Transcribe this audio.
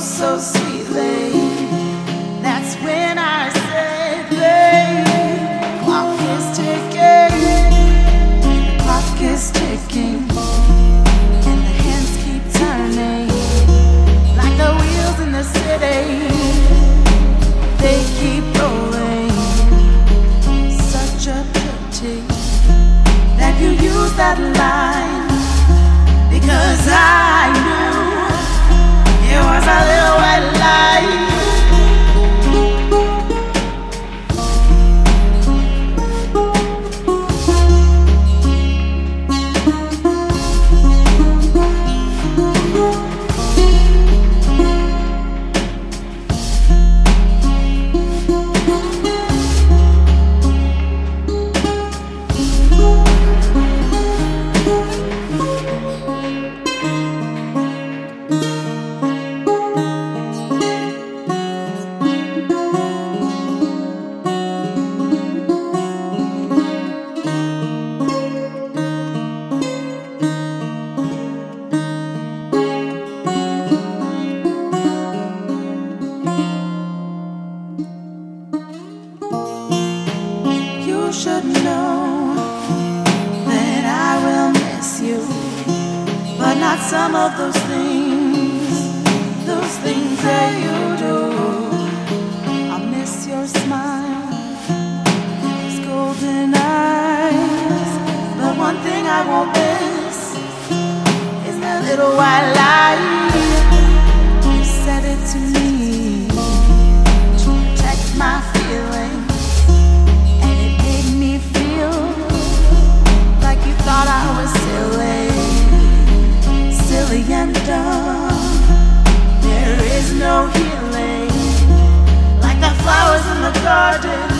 so sweetly. That's when I said, babe, clock is ticking, clock is ticking, and the hands keep turning like the wheels in the city. They keep rolling. Such a pity that you use that line because I otra You should know that I will miss you, but not some of those things, those things that you do. I miss your smile, those golden eyes, but one thing I won't miss is that little white lie. There is no healing. Like the flowers in the garden